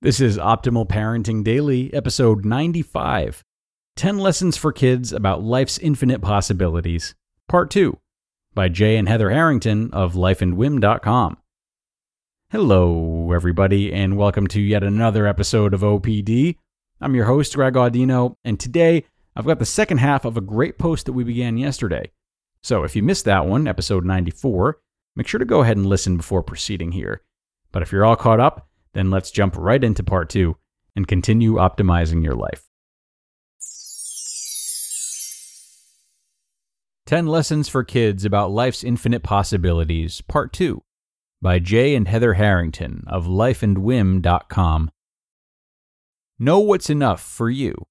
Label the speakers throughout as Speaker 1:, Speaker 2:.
Speaker 1: This is Optimal Parenting Daily, episode 95 10 Lessons for Kids About Life's Infinite Possibilities, Part 2, by Jay and Heather Harrington of lifeandwhim.com. Hello, everybody, and welcome to yet another episode of OPD. I'm your host, Greg Audino, and today I've got the second half of a great post that we began yesterday. So if you missed that one, episode 94, make sure to go ahead and listen before proceeding here. But if you're all caught up, then let's jump right into part two and continue optimizing your life. 10 Lessons for Kids About Life's Infinite Possibilities, Part 2, by Jay and Heather Harrington of lifeandwhim.com. Know what's enough for you.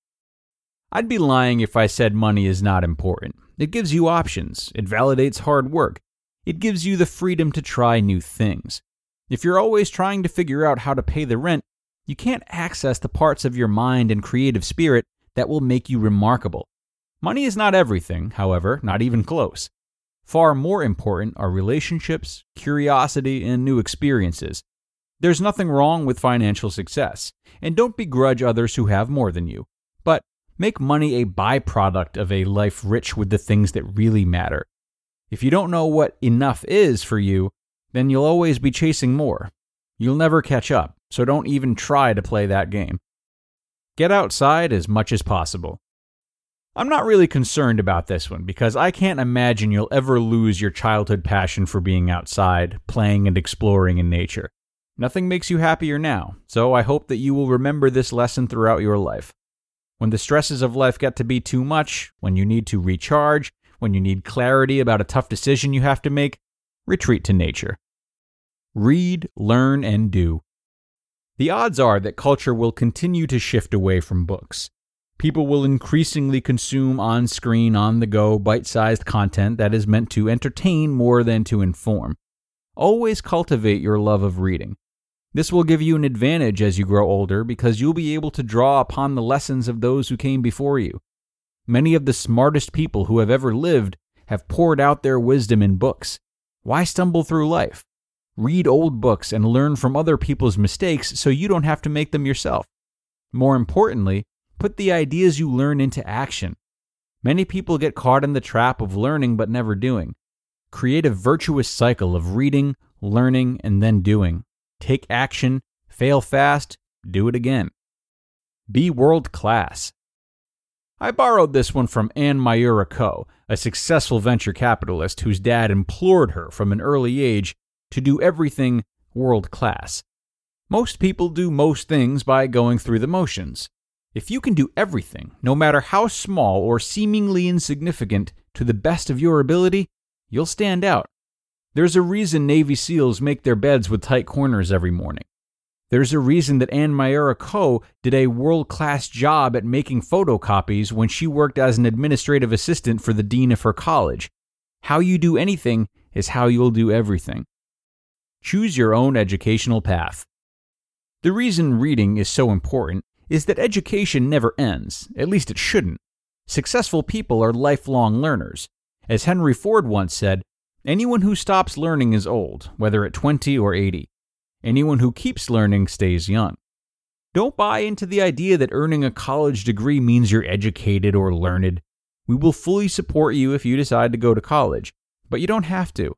Speaker 1: I'd be lying if I said money is not important. It gives you options, it validates hard work, it gives you the freedom to try new things. If you're always trying to figure out how to pay the rent, you can't access the parts of your mind and creative spirit that will make you remarkable. Money is not everything, however, not even close. Far more important are relationships, curiosity, and new experiences. There's nothing wrong with financial success, and don't begrudge others who have more than you. But make money a byproduct of a life rich with the things that really matter. If you don't know what enough is for you, then you'll always be chasing more. You'll never catch up, so don't even try to play that game. Get outside as much as possible. I'm not really concerned about this one because I can't imagine you'll ever lose your childhood passion for being outside, playing, and exploring in nature. Nothing makes you happier now, so I hope that you will remember this lesson throughout your life. When the stresses of life get to be too much, when you need to recharge, when you need clarity about a tough decision you have to make, retreat to nature. Read, learn, and do. The odds are that culture will continue to shift away from books. People will increasingly consume on screen, on the go, bite sized content that is meant to entertain more than to inform. Always cultivate your love of reading. This will give you an advantage as you grow older because you'll be able to draw upon the lessons of those who came before you. Many of the smartest people who have ever lived have poured out their wisdom in books. Why stumble through life? Read old books and learn from other people's mistakes so you don't have to make them yourself. More importantly, put the ideas you learn into action. Many people get caught in the trap of learning but never doing. Create a virtuous cycle of reading, learning, and then doing. Take action, fail fast, do it again. Be world class. I borrowed this one from Ann Miura-Ko, a successful venture capitalist whose dad implored her from an early age to do everything world class. Most people do most things by going through the motions. If you can do everything, no matter how small or seemingly insignificant, to the best of your ability, you'll stand out. There's a reason Navy SEALs make their beds with tight corners every morning. There's a reason that Ann Miura-Ko did a world class job at making photocopies when she worked as an administrative assistant for the dean of her college. How you do anything is how you'll do everything. Choose your own educational path. The reason reading is so important is that education never ends, at least it shouldn't. Successful people are lifelong learners. As Henry Ford once said, anyone who stops learning is old, whether at 20 or 80. Anyone who keeps learning stays young. Don't buy into the idea that earning a college degree means you're educated or learned. We will fully support you if you decide to go to college, but you don't have to.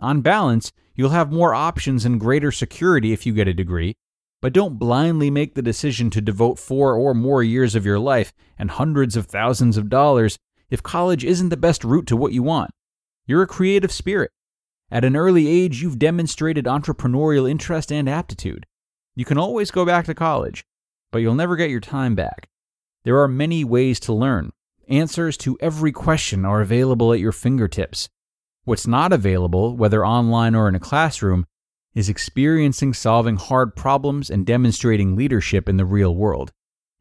Speaker 1: On balance, you'll have more options and greater security if you get a degree, but don't blindly make the decision to devote four or more years of your life and hundreds of thousands of dollars if college isn't the best route to what you want. You're a creative spirit. At an early age, you've demonstrated entrepreneurial interest and aptitude. You can always go back to college, but you'll never get your time back. There are many ways to learn. Answers to every question are available at your fingertips. What's not available, whether online or in a classroom, is experiencing solving hard problems and demonstrating leadership in the real world.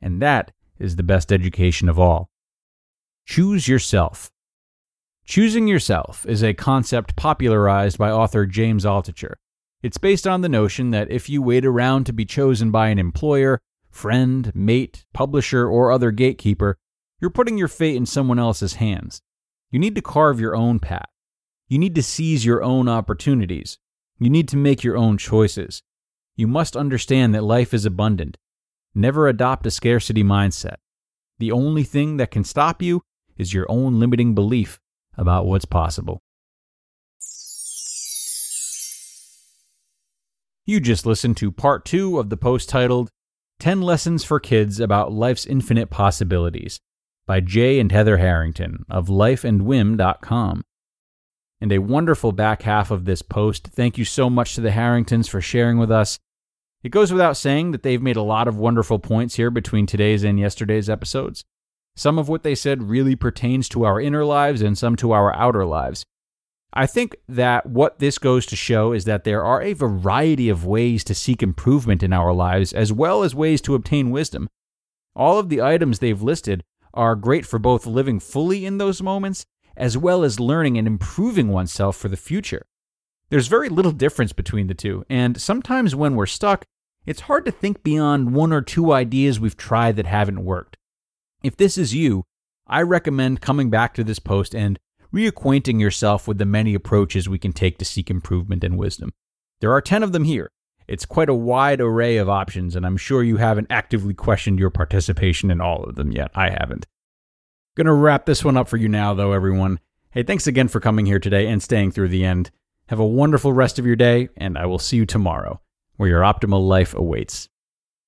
Speaker 1: And that is the best education of all. Choose yourself. Choosing yourself is a concept popularized by author James Altucher. It's based on the notion that if you wait around to be chosen by an employer, friend, mate, publisher, or other gatekeeper, you're putting your fate in someone else's hands. You need to carve your own path. You need to seize your own opportunities. You need to make your own choices. You must understand that life is abundant. Never adopt a scarcity mindset. The only thing that can stop you is your own limiting belief about what's possible. You just listened to part two of the post titled 10 Lessons for Kids About Life's Infinite Possibilities by Jay and Heather Harrington of lifeandwhim.com. And a wonderful back half of this post. Thank you so much to the Harringtons for sharing with us. It goes without saying that they've made a lot of wonderful points here between today's and yesterday's episodes. Some of what they said really pertains to our inner lives and some to our outer lives. I think that what this goes to show is that there are a variety of ways to seek improvement in our lives as well as ways to obtain wisdom. All of the items they've listed are great for both living fully in those moments as well as learning and improving oneself for the future. There's very little difference between the two, and sometimes when we're stuck, it's hard to think beyond one or two ideas we've tried that haven't worked. If this is you, I recommend coming back to this post and reacquainting yourself with the many approaches we can take to seek improvement and wisdom. There are 10 of them here, it's quite a wide array of options, and I'm sure you haven't actively questioned your participation in all of them yet. I haven't. Gonna wrap this one up for you now, though, everyone. Hey, thanks again for coming here today and staying through the end. Have a wonderful rest of your day, and I will see you tomorrow, where your optimal life awaits.